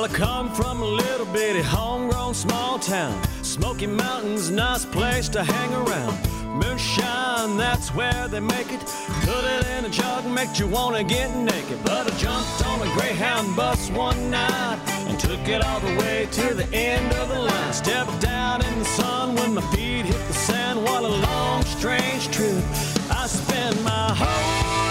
Well, I come from a little bitty homegrown small town. Smoky Mountains, nice place to hang around. Moonshine, that's where they make it. Put it in a jug, make you wanna get naked. But I jumped on a Greyhound bus one night and took it all the way to the end of the line. Stepped down in the sun when my feet hit the sand. What a long, strange trip. I spent my whole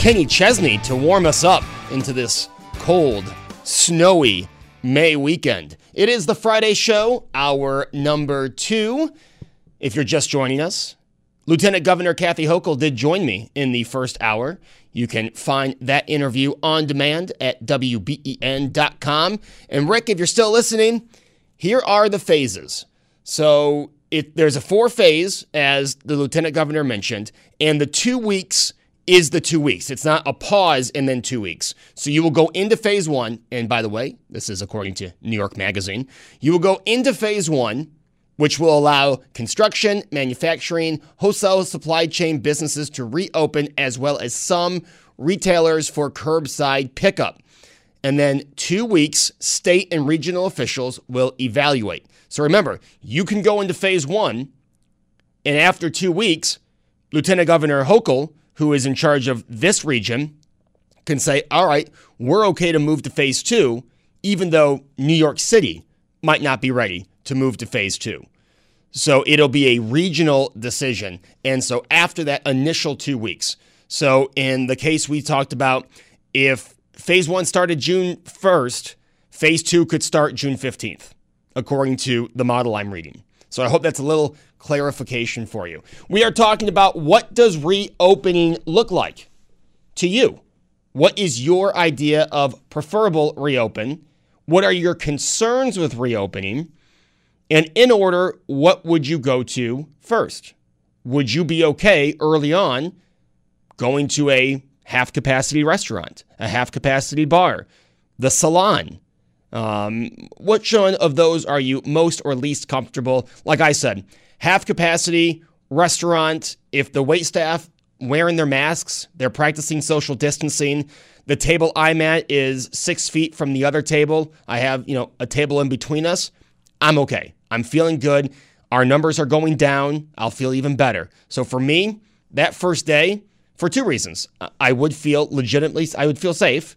Kenny Chesney to warm us up into this cold, snowy May weekend. It is the Friday show, our number two. If you're just joining us, Lieutenant Governor Kathy Hochul did join me in the first hour. You can find that interview on demand at WBEN.com. And Rick, if you're still listening, here are the phases. So it, there's a four phase, as the Lieutenant Governor mentioned, and the two weeks is the two weeks. It's not a pause and then two weeks. So you will go into phase one. And by the way, this is according to New York Magazine. You will go into phase one, which will allow construction, manufacturing, wholesale supply chain businesses to reopen, as well as some retailers for curbside pickup. And then two weeks, state and regional officials will evaluate. So remember, you can go into phase one, and after two weeks, Lieutenant Governor Hochul, who is in charge of this region, can say, all right, we're okay to move to phase two, even though New York City might not be ready to move to phase two. So it'll be a regional decision. And so after that initial two weeks, so in the case we talked about, if phase one started June 1st, phase two could start June 15th, according to the model I'm reading. So I hope that's a little clarification for you. We are talking about what does reopening look like to you? What is your idea of preferable reopen? What are your concerns with reopening? And in order, what would you go to first? Would you be okay early on going to a half capacity restaurant, a half capacity bar, the salon? Um, of those are you most or least comfortable? Like I said, half capacity restaurant, if the wait staff wearing their masks, they're practicing social distancing. The table I'm at is six feet from the other table. I have, you know, a table in between us. I'm okay. I'm feeling good. Our numbers are going down. I'll feel even better. So for me, that first day, for two reasons. I would feel legitimately, I would feel safe.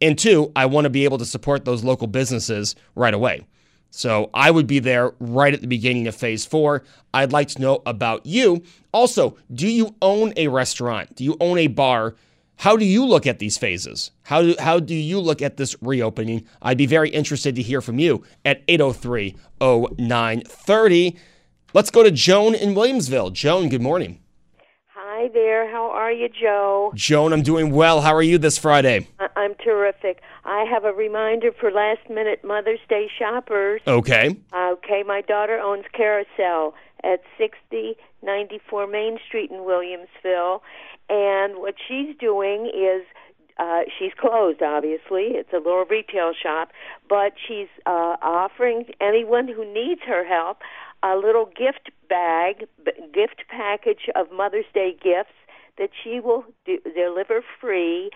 And two, I want to be able to support those local businesses right away. So I would be there right at the beginning of phase four. I'd like to know about you. Also, do you own a restaurant? Do you own a bar? How do you look at these phases? How do, how do you look at this reopening? I'd be very interested to hear from you at 803 0930. Let's go to Joan in Williamsville. Joan, good morning. Hi there. How are you, Joe? Joan, I'm doing well. How are you this Friday? I- I'm terrific. I have a reminder for last minute Mother's Day shoppers. Okay. Okay, my daughter owns Carousel at 6094 Main Street in Williamsville. And what she's doing is uh, she's closed, obviously. It's a little retail shop, but she's uh, offering anyone who needs her help a little gift bag, gift package of Mother's Day gifts that she will do, deliver free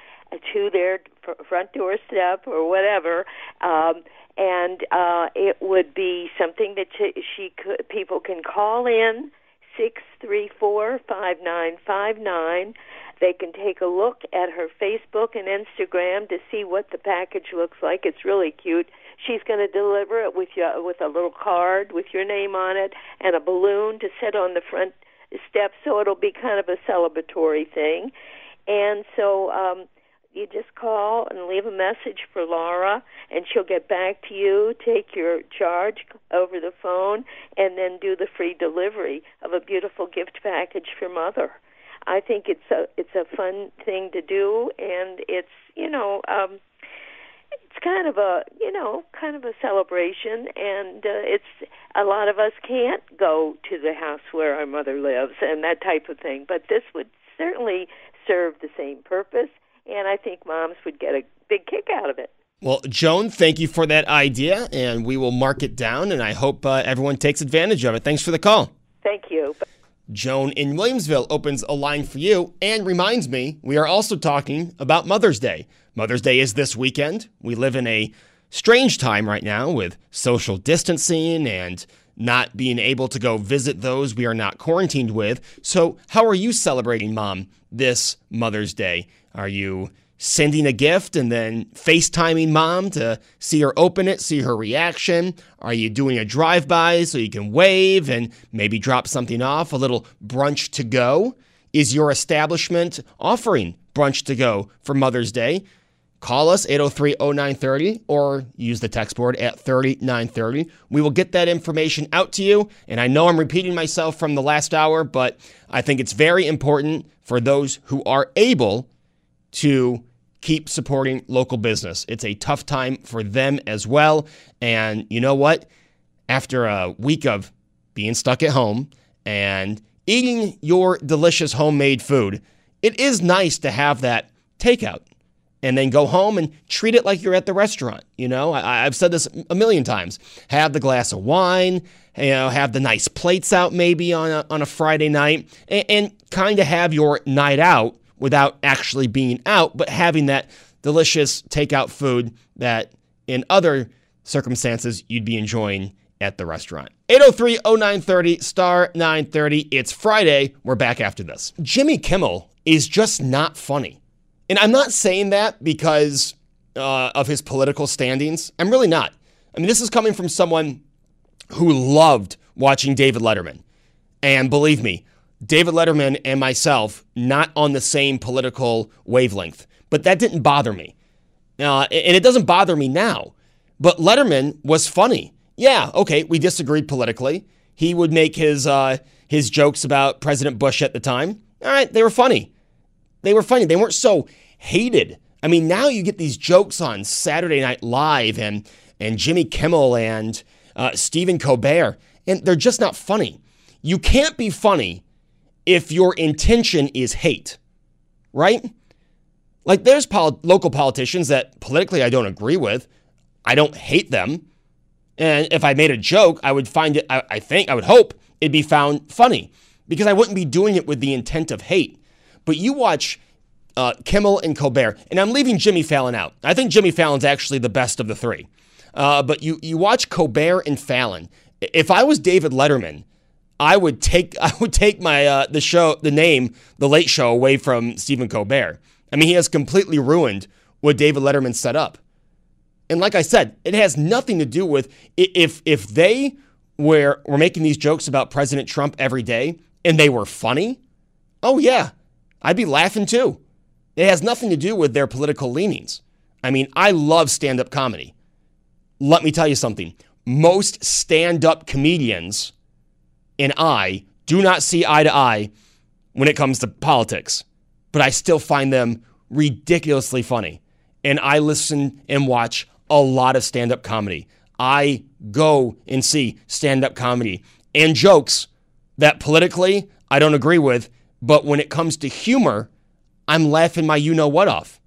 to their front doorstep or whatever. Um, and uh, it would be something that she, she could, people can call in six three four five nine five nine. They can take a look at her Facebook and Instagram to see what the package looks like. It's really cute. She's going to deliver it with you with a little card with your name on it and a balloon to sit on the front steps, so it'll be kind of a celebratory thing. And so um, you just call and leave a message for Laura, and she'll get back to you, take your charge over the phone, and then do the free delivery of a beautiful gift package for Mother. I think it's a it's a fun thing to do, and it's you know um, it's kind of a you know kind of a celebration, and uh, it's a lot of us can't go to the house where our mother lives and that type of thing, but this would certainly serve the same purpose, and I think moms would get a big kick out of it. Well, Joan, thank you for that idea, and we will mark it down, and I hope uh, everyone takes advantage of it. Thanks for the call. Thank you. Joan in Williamsville opens a line for you and reminds me we are also talking about Mother's Day. Mother's Day is this weekend. We live in a strange time right now with social distancing and not being able to go visit those we are not quarantined with. So, how are you celebrating, Mom, this Mother's Day? Are you sending a gift and then FaceTiming mom to see her open it, see her reaction? Are you doing a drive by so you can wave and maybe drop something off, a little brunch to go? Is your establishment offering brunch to go for Mother's Day? Call us 803 0930 or use the text board at 3930. We will get that information out to you. And I know I'm repeating myself from the last hour, but I think it's very important for those who are able to keep supporting local business. It's a tough time for them as well. And you know what? After a week of being stuck at home and eating your delicious homemade food, it is nice to have that takeout and then go home and treat it like you're at the restaurant. You know, I, have said this a million times. Have the glass of wine, you know, have the nice plates out maybe on a, on a Friday night, and, and kind of have your night out without actually being out, but having that delicious takeout food that in other circumstances you'd be enjoying at the restaurant. 803 0930 star 930. It's Friday. We're back after this. Jimmy Kimmel is just not funny. And I'm not saying that because uh, of his political standings. I'm really not. I mean, this is coming from someone who loved watching David Letterman. And believe me, David Letterman and myself not on the same political wavelength, but that didn't bother me. Uh, and it doesn't bother me now. But Letterman was funny. Yeah, okay, we disagreed politically. He would make his uh, his jokes about President Bush at the time. All right, they were funny. They were funny. They weren't so hated. I mean, now you get these jokes on Saturday Night Live and and Jimmy Kimmel and uh, Stephen Colbert, and they're just not funny. You can't be funny if your intention is hate, right? Like there's pol- local politicians that politically I don't agree with. I don't hate them. And if I made a joke, I would find it, I, I think, I would hope it'd be found funny because I wouldn't be doing it with the intent of hate. But you watch uh, Kimmel and Colbert, and I'm leaving Jimmy Fallon out. I think Jimmy Fallon's actually the best of the three. Uh, but you, you watch Colbert and Fallon. If I was David Letterman, I would take I would take my uh, the show the name the Late Show away from Stephen Colbert. I mean, he has completely ruined what David Letterman set up. And like I said, it has nothing to do with if if they were were making these jokes about President Trump every day and they were funny. Oh yeah, I'd be laughing too. It has nothing to do with their political leanings. I mean, I love stand-up comedy. Let me tell you something. Most stand-up comedians and I do not see eye to eye when it comes to politics, but I still find them ridiculously funny. And I listen and watch a lot of stand up comedy. I go and see stand up comedy and jokes that politically I don't agree with, but when it comes to humor, I'm laughing my you know what off.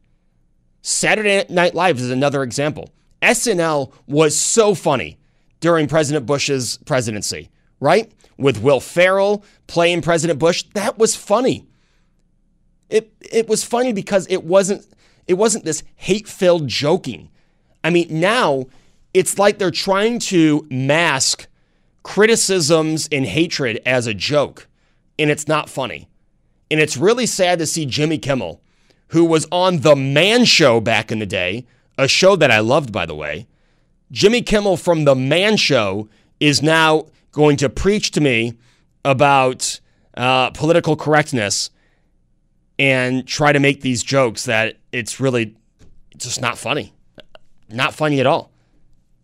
Saturday Night Live is another example. SNL was so funny during President Bush's presidency, right? With Will Ferrell playing President Bush, that was funny. It it was funny because it wasn't it wasn't this hate-filled joking. I mean, now it's like they're trying to mask criticisms and hatred as a joke, and it's not funny. And it's really sad to see Jimmy Kimmel, who was on The Man Show back in the day, a show that I loved, by the way. Jimmy Kimmel from The Man Show is now going to preach to me about uh, political correctness and try to make these jokes that it's really just not funny. Not funny at all.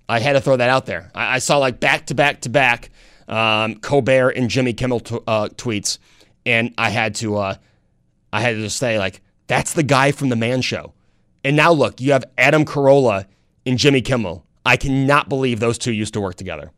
I had to throw that out there. I, I saw like back to back to back um, Colbert and Jimmy Kimmel t- uh, tweets, and I had to uh, I had to just say like that's the guy from the Man Show. And now look, you have Adam Carolla and Jimmy Kimmel. I cannot believe those two used to work together.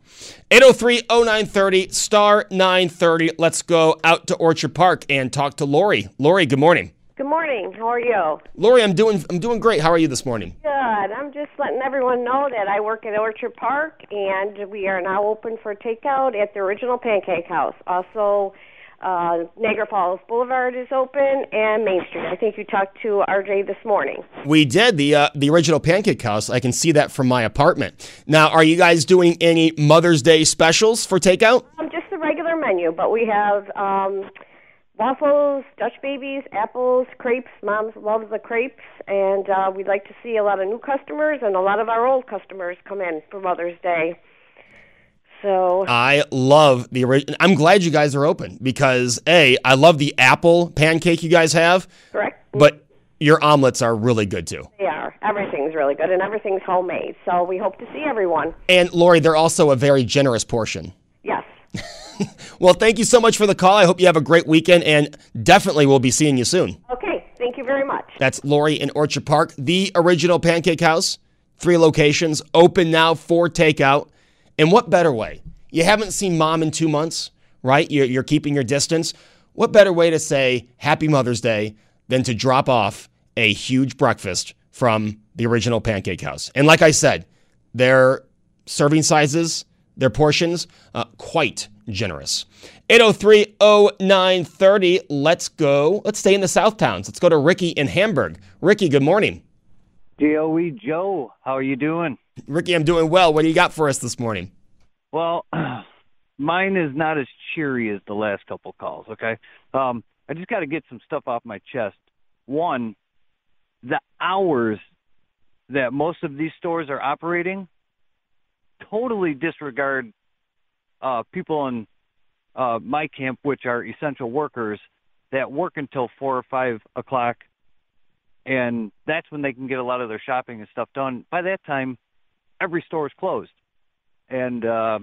803 0930 star 930. Let's go out to Orchard Park and talk to Lori. Lori, good morning. Good morning. How are you? Lori, I'm doing I'm doing great. How are you this morning? Good. I'm just letting everyone know that I work at Orchard Park and we are now open for takeout at the original Pancake House. Also, uh, Niagara Falls Boulevard is open and Main Street. I think you talked to RJ this morning. We did the uh, the original Pancake House. I can see that from my apartment. Now, are you guys doing any Mother's Day specials for takeout? Um, just the regular menu, but we have um, waffles, Dutch babies, apples, crepes. Mom loves the crepes, and uh, we'd like to see a lot of new customers and a lot of our old customers come in for Mother's Day. So I love the original. I'm glad you guys are open because a I love the apple pancake you guys have. correct. But your omelets are really good too. They are. Everything's really good, and everything's homemade. So we hope to see everyone. And Lori, they're also a very generous portion. Yes. Well, thank you so much for the call. I hope you have a great weekend and definitely we'll be seeing you soon. Okay. Thank you very much. That's Lori in Orchard Park, the original Pancake House. Three locations, open now for takeout. And what better way? You haven't seen mom in two months, right? You're, you're keeping your distance. What better way to say Happy Mother's Day than to drop off a huge breakfast from the original Pancake House? And like I said, their serving sizes, their portions, uh, quite generous. 803 0930. Let's go. Let's stay in the South Towns. Let's go to Ricky in Hamburg. Ricky, good morning. DOE Joe, how are you doing? Ricky, I'm doing well. What do you got for us this morning? Well, mine is not as cheery as the last couple calls. Okay, um, I just got to get some stuff off my chest. One, the hours that most of these stores are operating totally disregard uh, people in uh, my camp, which are essential workers that work until four or five o'clock, and that's when they can get a lot of their shopping and stuff done. By that time, every store is closed, and uh,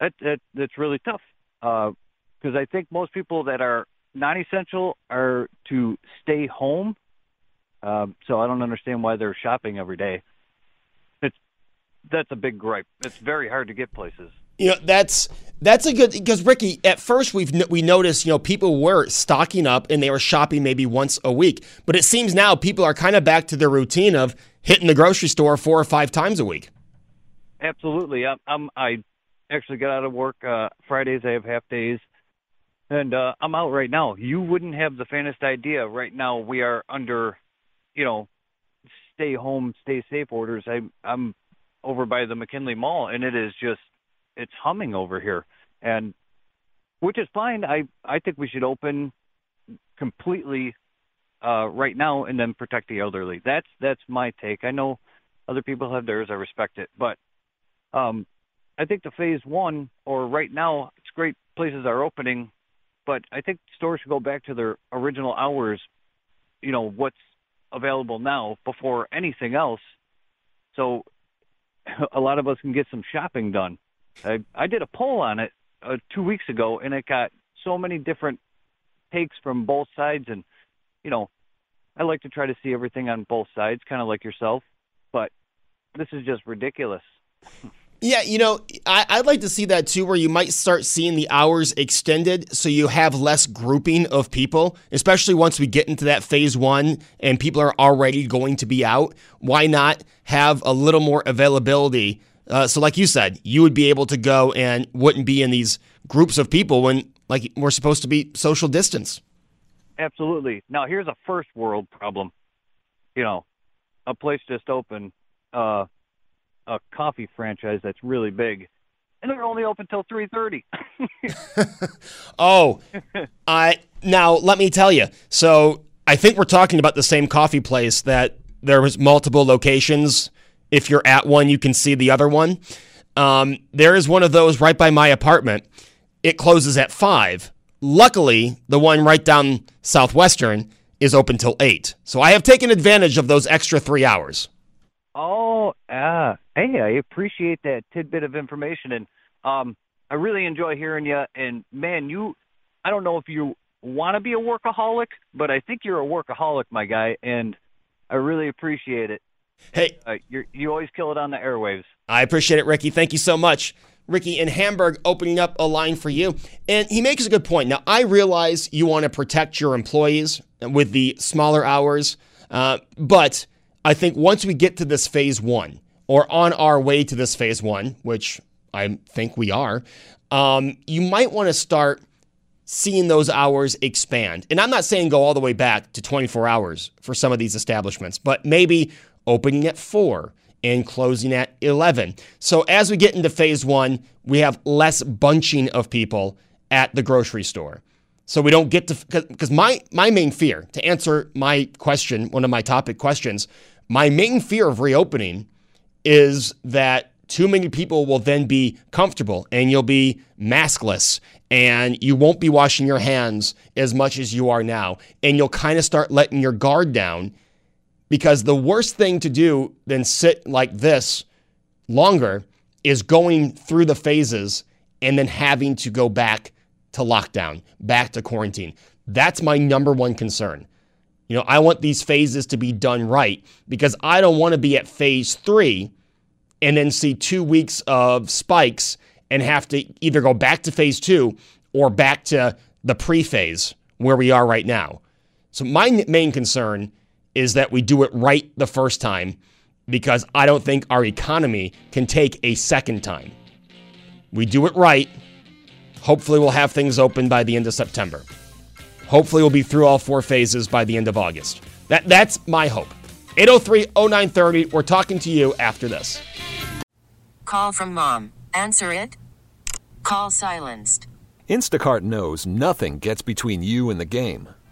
that, that that's really tough because I think most people that are non-essential are to stay home. Um, so I don't understand why they're shopping every day. It's that's a big gripe. It's very hard to get places. You know, that's that's a good because Ricky. At first, we've we noticed you know people were stocking up and they were shopping maybe once a week, but it seems now people are kind of back to their routine of hitting the grocery store four or five times a week. Absolutely. I'm, I'm I actually got out of work uh Fridays. I have half days, and uh, I'm out right now. You wouldn't have the faintest idea. Right now, we are under, you know, stay home, stay safe orders. I, I'm over by the McKinley Mall, and it is just it's humming over here. And which is fine. I I think we should open completely uh, right now and then protect the elderly. That's that's my take. I know other people have theirs. I respect it, but um, I think the phase one or right now it's great. Places are opening, but I think stores should go back to their original hours. You know what's available now before anything else, so a lot of us can get some shopping done. I I did a poll on it uh, two weeks ago, and it got so many different takes from both sides, and you know, I like to try to see everything on both sides, kind of like yourself. But this is just ridiculous. Yeah, you know, I, would like to see that too, where you might start seeing the hours extended so you have less grouping of people, especially once we get into that phase one and people are already going to be out. Why not have a little more availability? Uh, so, like you said, you would be able to go and wouldn't be in these groups of people when, like, we're supposed to be social distance. Absolutely. Now, here's a first world problem. You know, a place just opened. Uh, a coffee franchise that's really big, and they're only open till three thirty. oh, I now let me tell you. So I think we're talking about the same coffee place that there was multiple locations. If you're at one, you can see the other one. Um, there is one of those right by my apartment. It closes at five. Luckily, the one right down Southwestern is open till eight. So I have taken advantage of those extra three hours. Oh, ah, hey, I appreciate that tidbit of information, and um, I really enjoy hearing you. And man, you, I don't know if you want to be a workaholic, but I think you're a workaholic, my guy, and I really appreciate it. Hey, uh, you you always kill it on the airwaves. I appreciate it, Ricky. Thank you so much. Ricky in Hamburg opening up a line for you. And he makes a good point. Now, I realize you want to protect your employees with the smaller hours, uh, but I think once we get to this phase one, or on our way to this phase one, which I think we are, um, you might want to start seeing those hours expand. And I'm not saying go all the way back to 24 hours for some of these establishments, but maybe opening at four and closing at 11. So as we get into phase one, we have less bunching of people at the grocery store. So we don't get to because my my main fear to answer my question, one of my topic questions, my main fear of reopening is that too many people will then be comfortable and you'll be maskless and you won't be washing your hands as much as you are now and you'll kind of start letting your guard down because the worst thing to do than sit like this longer is going through the phases and then having to go back to lockdown, back to quarantine. That's my number one concern. You know, I want these phases to be done right because I don't want to be at phase three and then see two weeks of spikes and have to either go back to phase two or back to the pre phase where we are right now. So, my main concern is that we do it right the first time because I don't think our economy can take a second time. We do it right Hopefully, we'll have things open by the end of September. Hopefully, we'll be through all four phases by the end of August. That, that's my hope. 803 0930. We're talking to you after this. Call from mom. Answer it. Call silenced. Instacart knows nothing gets between you and the game.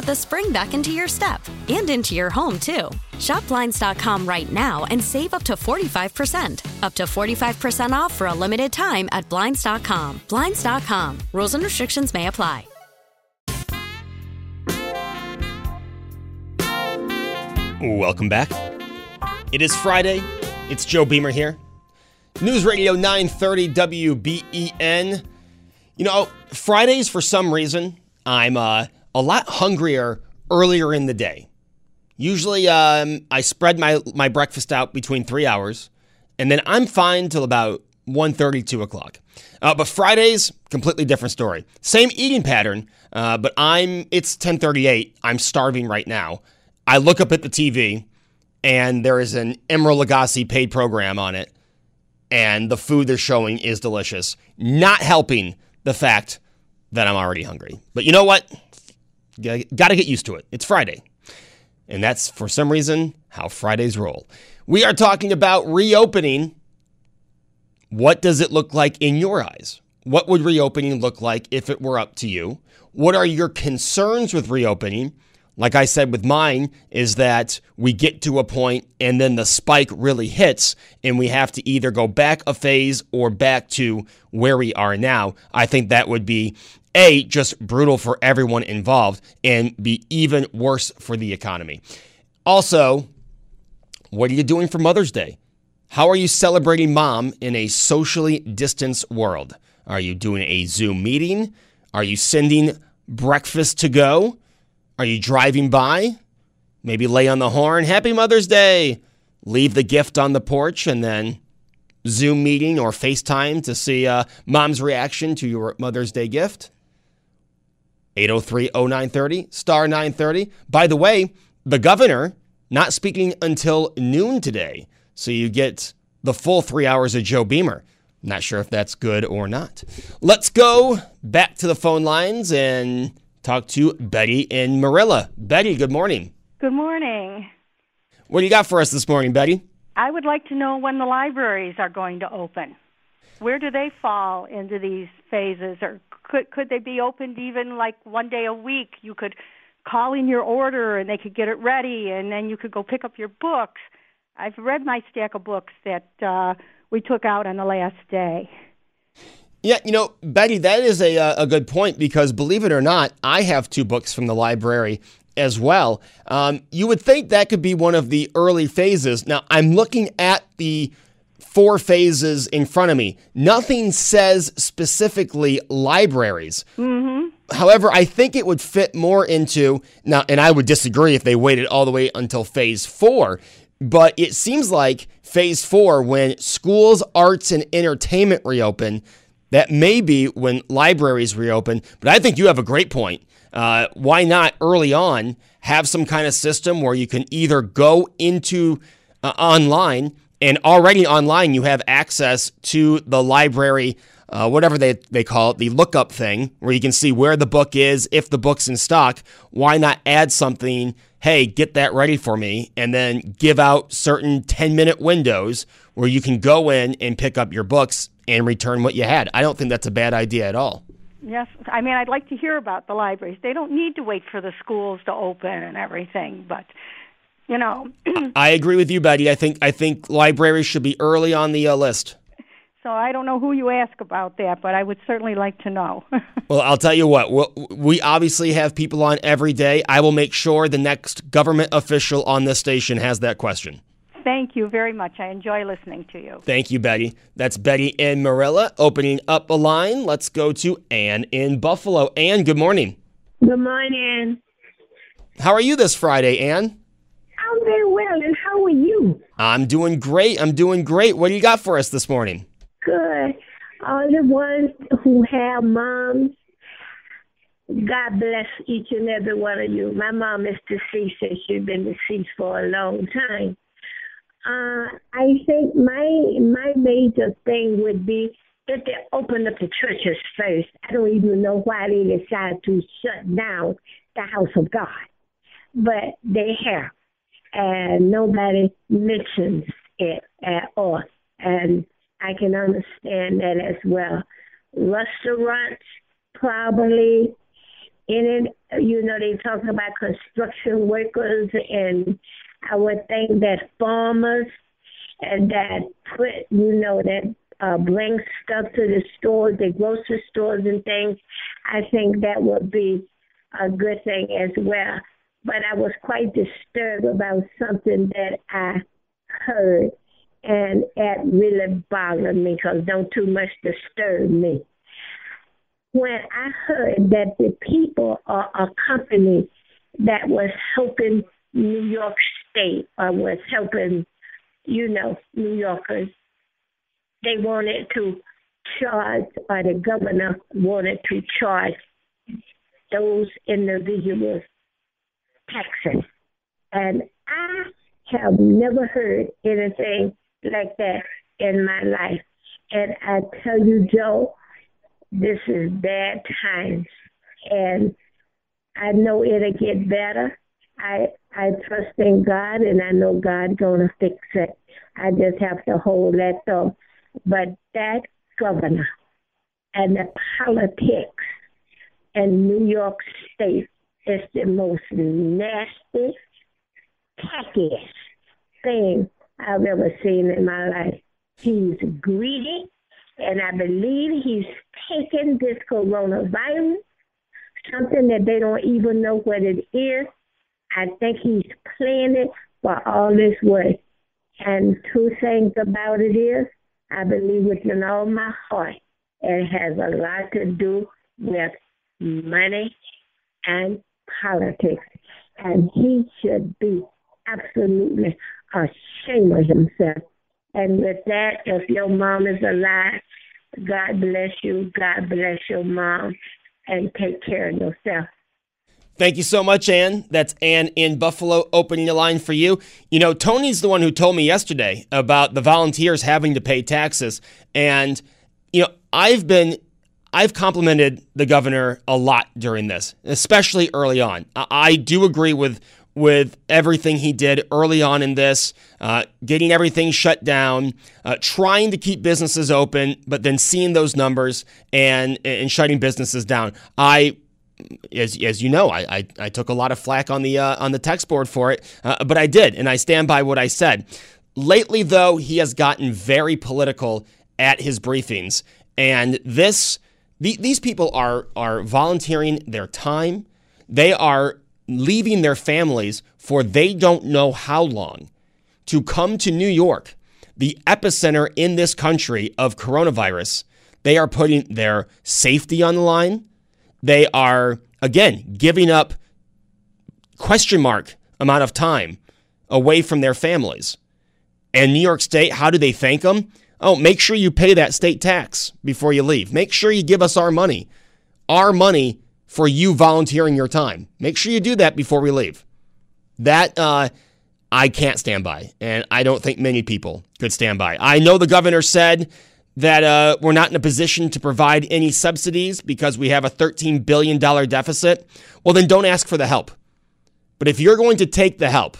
put the spring back into your step and into your home, too. Shop Blinds.com right now and save up to 45%. Up to 45% off for a limited time at Blinds.com. Blinds.com. Rules and restrictions may apply. Welcome back. It is Friday. It's Joe Beamer here. News Radio 930 WBEN. You know, Fridays, for some reason, I'm uh, a lot hungrier earlier in the day. Usually, um, I spread my, my breakfast out between three hours, and then I'm fine till about 1.30, 2 o'clock. Uh, but Fridays, completely different story. Same eating pattern, uh, but I'm it's 10:38. I'm starving right now. I look up at the TV, and there is an Emeril Lagasse paid program on it, and the food they're showing is delicious. Not helping the fact that I'm already hungry. But you know what? Got to get used to it. It's Friday. And that's, for some reason, how Fridays roll. We are talking about reopening. What does it look like in your eyes? What would reopening look like if it were up to you? What are your concerns with reopening? Like I said with mine, is that we get to a point and then the spike really hits, and we have to either go back a phase or back to where we are now. I think that would be a, just brutal for everyone involved and be even worse for the economy. Also, what are you doing for Mother's Day? How are you celebrating mom in a socially distanced world? Are you doing a Zoom meeting? Are you sending breakfast to go? Are you driving by? Maybe lay on the horn. Happy Mother's Day. Leave the gift on the porch and then Zoom meeting or FaceTime to see uh, mom's reaction to your Mother's Day gift. 803 0930, star 930. By the way, the governor not speaking until noon today. So you get the full three hours of Joe Beamer. Not sure if that's good or not. Let's go back to the phone lines and talk to Betty in Marilla. Betty, good morning. Good morning. What do you got for us this morning, Betty? I would like to know when the libraries are going to open. Where do they fall into these phases, or could could they be opened even like one day a week? You could call in your order, and they could get it ready, and then you could go pick up your books. I've read my stack of books that uh, we took out on the last day. Yeah, you know, Betty, that is a, uh, a good point because believe it or not, I have two books from the library as well. Um, you would think that could be one of the early phases. Now, I'm looking at the four phases in front of me. Nothing says specifically libraries. Mm-hmm. However, I think it would fit more into now, and I would disagree if they waited all the way until phase four. But it seems like phase four, when schools, arts, and entertainment reopen, that may be when libraries reopen. But I think you have a great point. Uh, why not early on have some kind of system where you can either go into uh, online and already online you have access to the library, uh, whatever they, they call it, the lookup thing, where you can see where the book is, if the book's in stock. Why not add something? Hey, get that ready for me, and then give out certain 10 minute windows where you can go in and pick up your books and return what you had. I don't think that's a bad idea at all. Yes, I mean I'd like to hear about the libraries. They don't need to wait for the schools to open and everything, but you know. I agree with you, Betty. I think I think libraries should be early on the uh, list. So I don't know who you ask about that, but I would certainly like to know. well, I'll tell you what. We obviously have people on every day. I will make sure the next government official on this station has that question. Thank you very much. I enjoy listening to you. Thank you, Betty. That's Betty and Marilla. Opening up a line, let's go to Ann in Buffalo. Ann, good morning. Good morning. How are you this Friday, Ann? I'm very well, and how are you? I'm doing great. I'm doing great. What do you got for us this morning? Good. All the ones who have moms, God bless each and every one of you. My mom is deceased, and she's been deceased for a long time. Uh, I think my my major thing would be that they open up the churches first. I don't even know why they decided to shut down the house of God, but they have, and nobody mentions it at all. And I can understand that as well. Restaurants probably in it, you know, they talk about construction workers and I would think that farmers and that put, you know, that uh, bring stuff to the stores, the grocery stores and things. I think that would be a good thing as well. But I was quite disturbed about something that I heard, and it really bothered me because don't too much disturb me. When I heard that the people are a company that was helping New York State or was helping, you know, New Yorkers, they wanted to charge, or the governor wanted to charge those individuals taxes. And I have never heard anything like that in my life. And I tell you, Joe, this is bad times. And I know it'll get better. I I trust in God and I know God's gonna fix it. I just have to hold that thought. But that governor and the politics in New York State is the most nasty, tackiest thing I've ever seen in my life. He's greedy, and I believe he's taken this coronavirus, something that they don't even know what it is. I think he's playing it for all this way. And two things about it is, I believe with all my heart, it has a lot to do with money and politics. And he should be absolutely ashamed of himself. And with that, if your mom is alive, God bless you. God bless your mom. And take care of yourself. Thank you so much, Ann. That's Ann in Buffalo opening the line for you. You know, Tony's the one who told me yesterday about the volunteers having to pay taxes. And, you know, I've been I've complimented the governor a lot during this, especially early on. I do agree with with everything he did early on in this, uh, getting everything shut down, uh, trying to keep businesses open, but then seeing those numbers and and shutting businesses down. I as, as you know, I, I, I, took a lot of flack on the uh, on the text board for it, uh, but I did, and I stand by what I said. Lately, though, he has gotten very political at his briefings, and this the, these people are are volunteering their time. They are leaving their families for they don't know how long to come to New York, the epicenter in this country of coronavirus. They are putting their safety on the line. They are again giving up question mark amount of time away from their families. And New York State, how do they thank them? Oh, make sure you pay that state tax before you leave. Make sure you give us our money, our money for you volunteering your time. Make sure you do that before we leave. That uh, I can't stand by, and I don't think many people could stand by. I know the governor said that uh, we're not in a position to provide any subsidies because we have a $13 billion deficit. Well, then don't ask for the help. But if you're going to take the help,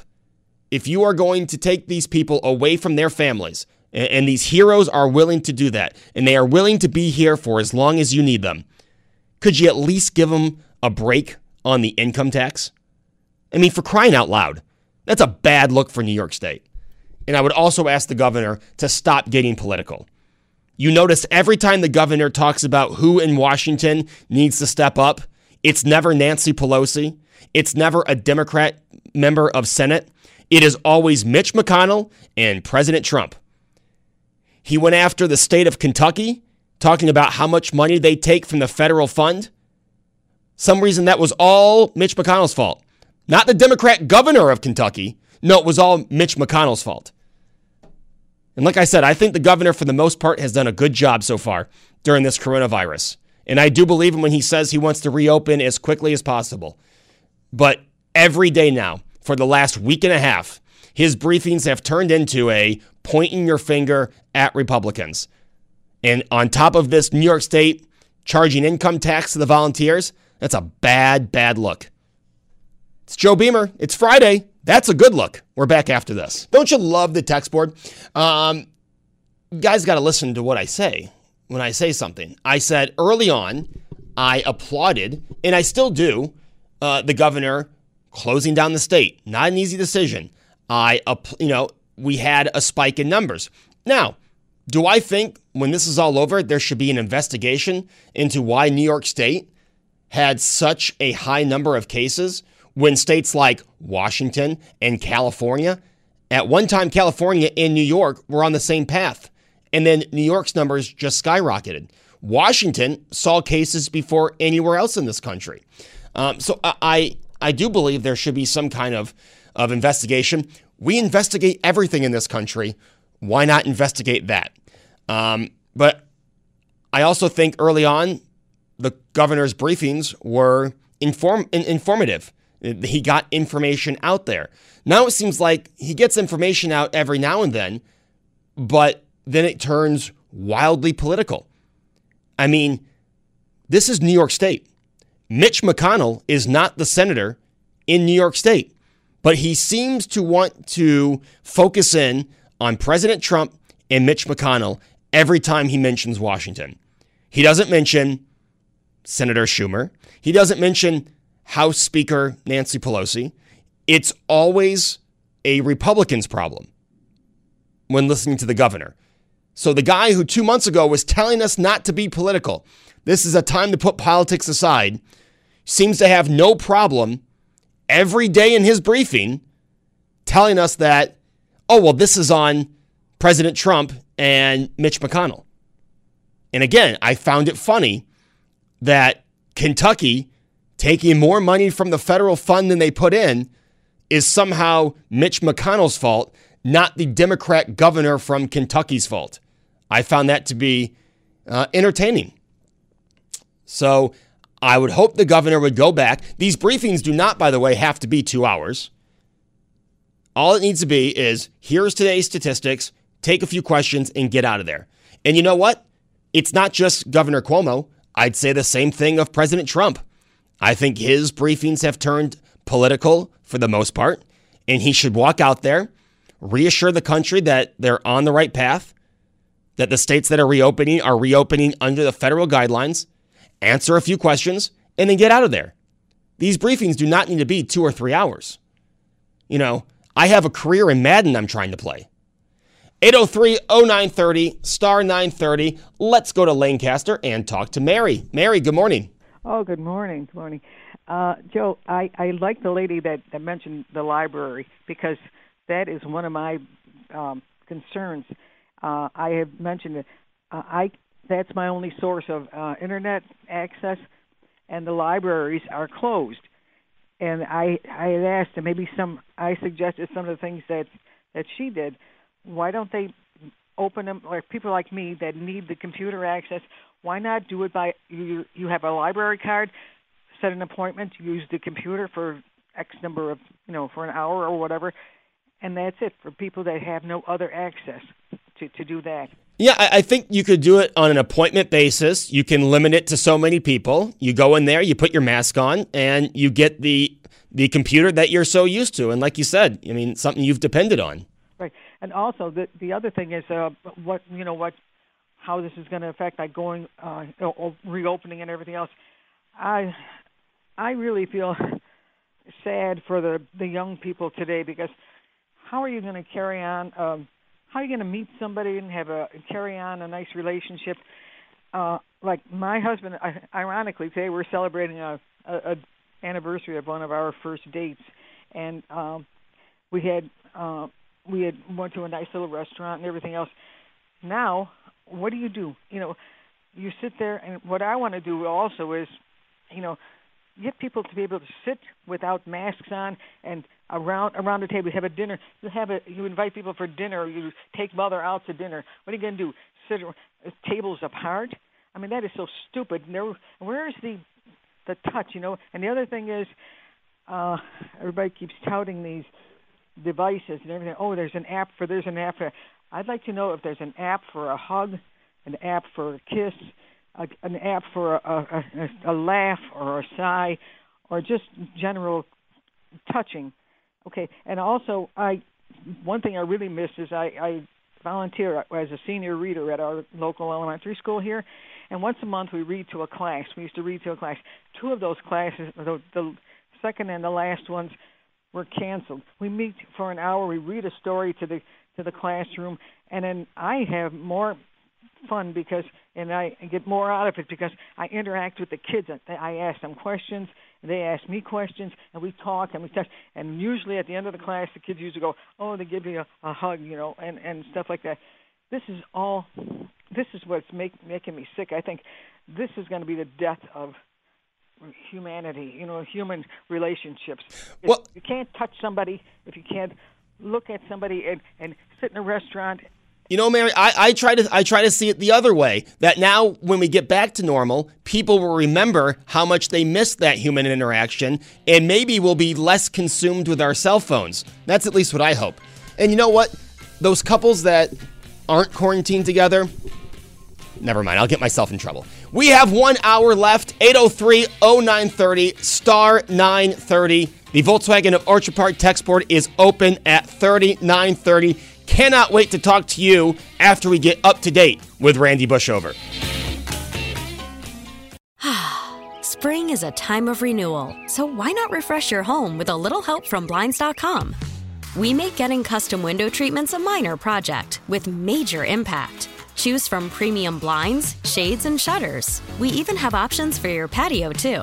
if you are going to take these people away from their families, and these heroes are willing to do that. And they are willing to be here for as long as you need them. Could you at least give them a break on the income tax? I mean, for crying out loud, that's a bad look for New York State. And I would also ask the governor to stop getting political. You notice every time the governor talks about who in Washington needs to step up, it's never Nancy Pelosi. It's never a Democrat member of Senate. It is always Mitch McConnell and President Trump. He went after the state of Kentucky, talking about how much money they take from the federal fund. Some reason that was all Mitch McConnell's fault. Not the Democrat governor of Kentucky. No, it was all Mitch McConnell's fault. And like I said, I think the governor, for the most part, has done a good job so far during this coronavirus. And I do believe him when he says he wants to reopen as quickly as possible. But every day now, for the last week and a half, his briefings have turned into a pointing your finger at Republicans. And on top of this, New York State charging income tax to the volunteers, that's a bad, bad look. It's Joe Beamer. It's Friday. That's a good look. We're back after this. Don't you love the text board? Um, guys got to listen to what I say when I say something. I said early on, I applauded, and I still do, uh, the governor closing down the state. Not an easy decision. I, you know, we had a spike in numbers. Now, do I think when this is all over, there should be an investigation into why New York State had such a high number of cases when states like Washington and California, at one time, California and New York were on the same path. And then New York's numbers just skyrocketed. Washington saw cases before anywhere else in this country. Um, so I, I do believe there should be some kind of, of investigation. We investigate everything in this country. Why not investigate that? Um, but I also think early on, the governor's briefings were inform- informative. He got information out there. Now it seems like he gets information out every now and then, but then it turns wildly political. I mean, this is New York State. Mitch McConnell is not the senator in New York State, but he seems to want to focus in on President Trump and Mitch McConnell every time he mentions Washington. He doesn't mention Senator Schumer. He doesn't mention House Speaker Nancy Pelosi. It's always a Republican's problem when listening to the governor. So, the guy who two months ago was telling us not to be political, this is a time to put politics aside, seems to have no problem every day in his briefing telling us that, oh, well, this is on President Trump and Mitch McConnell. And again, I found it funny that Kentucky taking more money from the federal fund than they put in is somehow Mitch McConnell's fault, not the Democrat governor from Kentucky's fault. I found that to be uh, entertaining. So I would hope the governor would go back. These briefings do not, by the way, have to be two hours. All it needs to be is here's today's statistics, take a few questions, and get out of there. And you know what? It's not just Governor Cuomo. I'd say the same thing of President Trump. I think his briefings have turned political for the most part, and he should walk out there, reassure the country that they're on the right path, that the states that are reopening are reopening under the federal guidelines, answer a few questions, and then get out of there. These briefings do not need to be two or three hours. You know, I have a career in Madden I'm trying to play. 803 0930, star 930. Let's go to Lancaster and talk to Mary. Mary, good morning. Oh, good morning. Good morning. Uh, Joe, I, I like the lady that, that mentioned the library because that is one of my um, concerns. Uh, I have mentioned it. Uh, I that's my only source of uh, internet access, and the libraries are closed. And I I had asked, and maybe some I suggested some of the things that that she did. Why don't they open them like people like me that need the computer access? Why not do it by you? You have a library card, set an appointment, use the computer for X number of you know for an hour or whatever, and that's it for people that have no other access to to do that. Yeah, I think you could do it on an appointment basis. You can limit it to so many people. You go in there, you put your mask on, and you get the the computer that you're so used to. And like you said, I mean, something you've depended on. Right, and also the the other thing is uh, what you know what how this is going to affect like going uh, reopening and everything else. I I really feel sad for the the young people today because how are you going to carry on? Um, how are you going to meet somebody and have a carry on a nice relationship? Uh, like my husband, ironically, today we're celebrating a, a, a anniversary of one of our first dates, and um, we had uh, we had went to a nice little restaurant and everything else. Now, what do you do? You know, you sit there, and what I want to do also is, you know, get people to be able to sit without masks on and around around the table. Have a dinner. You have a you invite people for dinner. You take mother out to dinner. What are you going to do? Sit tables apart? I mean that is so stupid. There, where is the the touch? You know. And the other thing is, uh, everybody keeps touting these devices and everything. Oh, there's an app for there's an app for. I'd like to know if there's an app for a hug, an app for a kiss, a, an app for a, a, a laugh or a sigh, or just general touching Okay, and also I one thing I really miss is I I volunteer as a senior reader at our local elementary school here, and once a month we read to a class. We used to read to a class. Two of those classes, the, the second and the last ones, were canceled. We meet for an hour. We read a story to the to the classroom, and then I have more fun because and I get more out of it because I interact with the kids. And I ask them questions, they ask me questions, and we talk and we touch. And usually at the end of the class, the kids usually go, "Oh, they give me a, a hug," you know, and and stuff like that. This is all. This is what's make, making me sick. I think this is going to be the death of humanity. You know, human relationships. Well, you can't touch somebody if you can't look at somebody and and sit in a restaurant you know, Mary, I, I try to I try to see it the other way. That now, when we get back to normal, people will remember how much they missed that human interaction, and maybe we'll be less consumed with our cell phones. That's at least what I hope. And you know what? Those couples that aren't quarantined together, never mind. I'll get myself in trouble. We have one hour left. 803 0930 star 930. The Volkswagen of Orchard Park text board is open at 3930. Cannot wait to talk to you after we get up to date with Randy Bushover. Spring is a time of renewal, so why not refresh your home with a little help from Blinds.com? We make getting custom window treatments a minor project with major impact. Choose from premium blinds, shades, and shutters. We even have options for your patio, too.